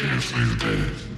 Kiss me dead.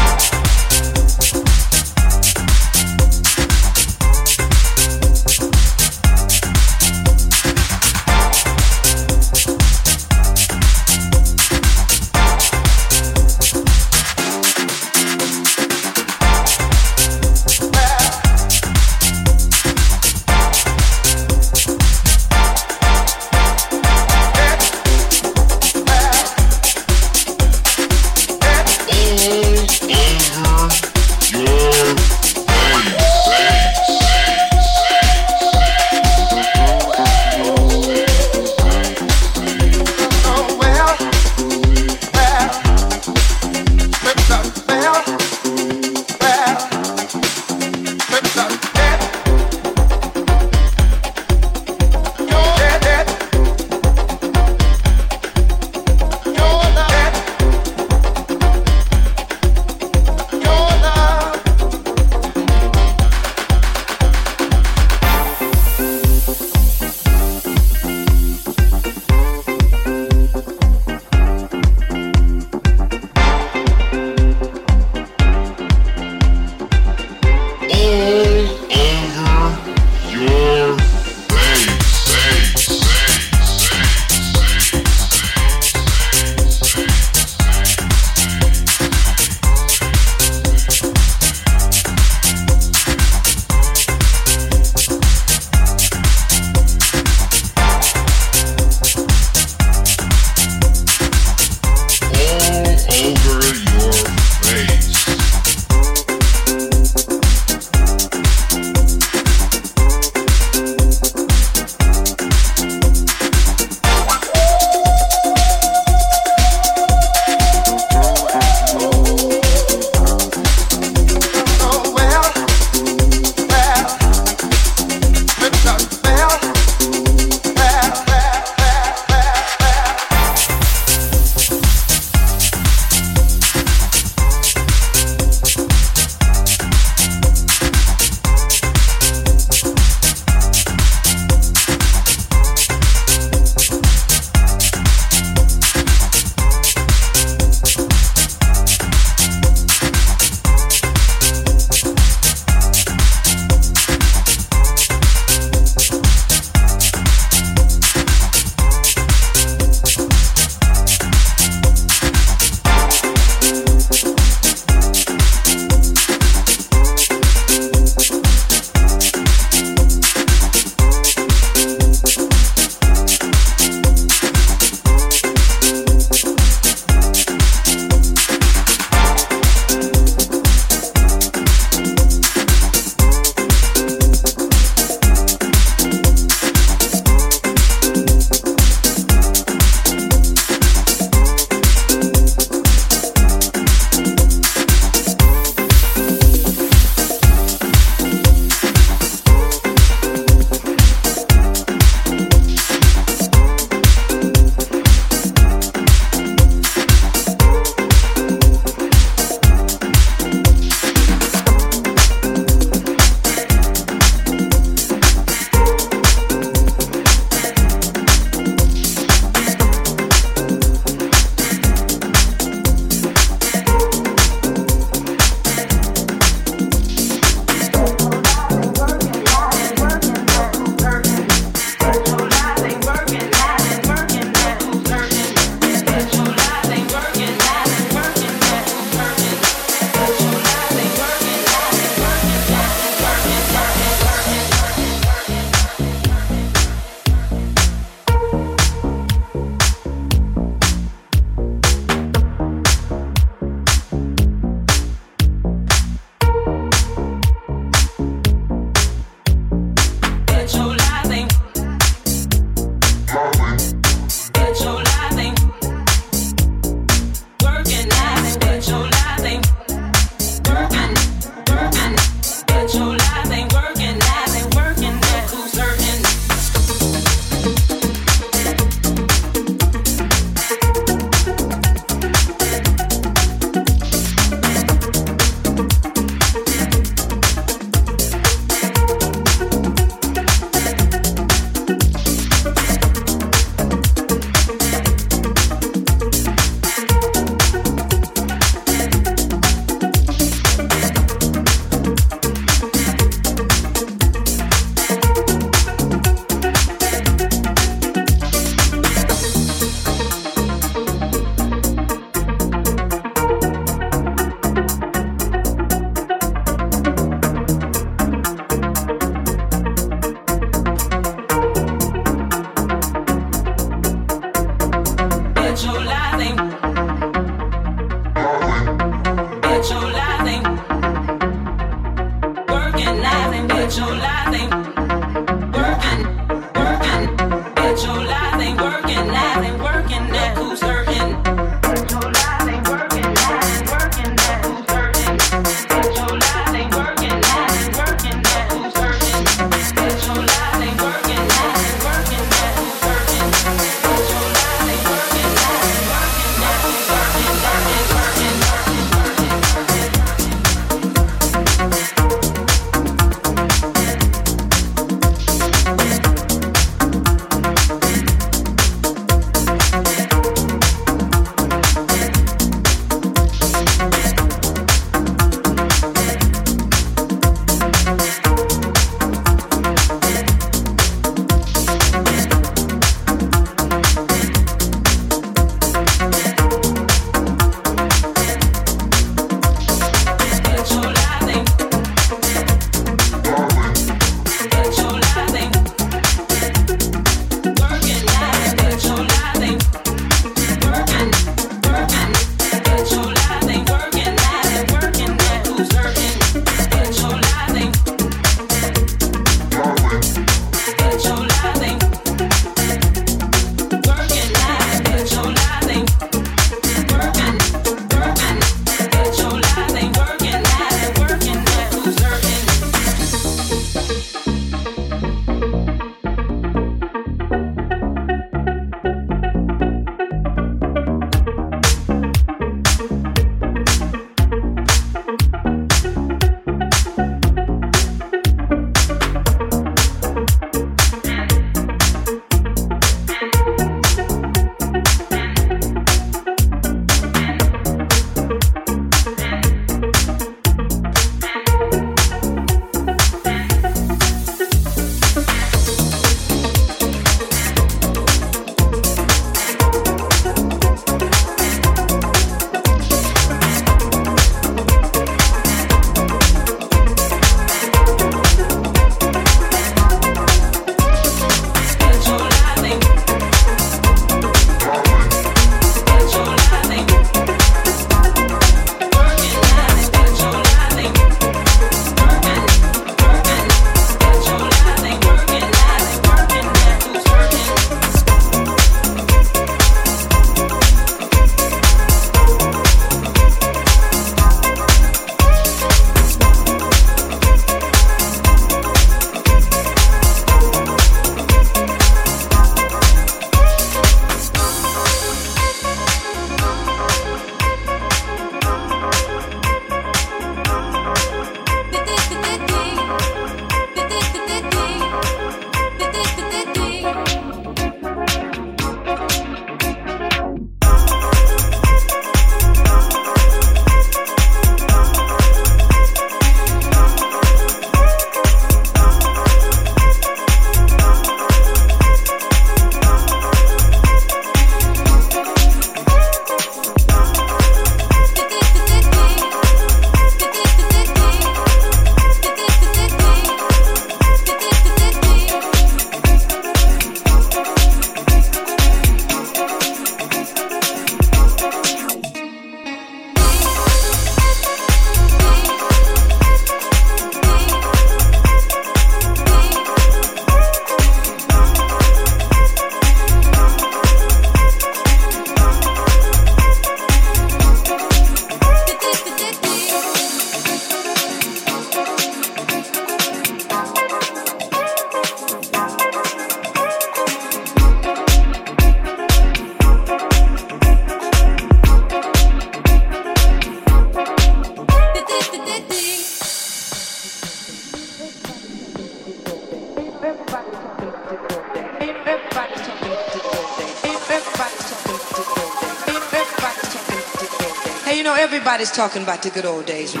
Talking about the good old days.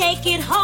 Take it home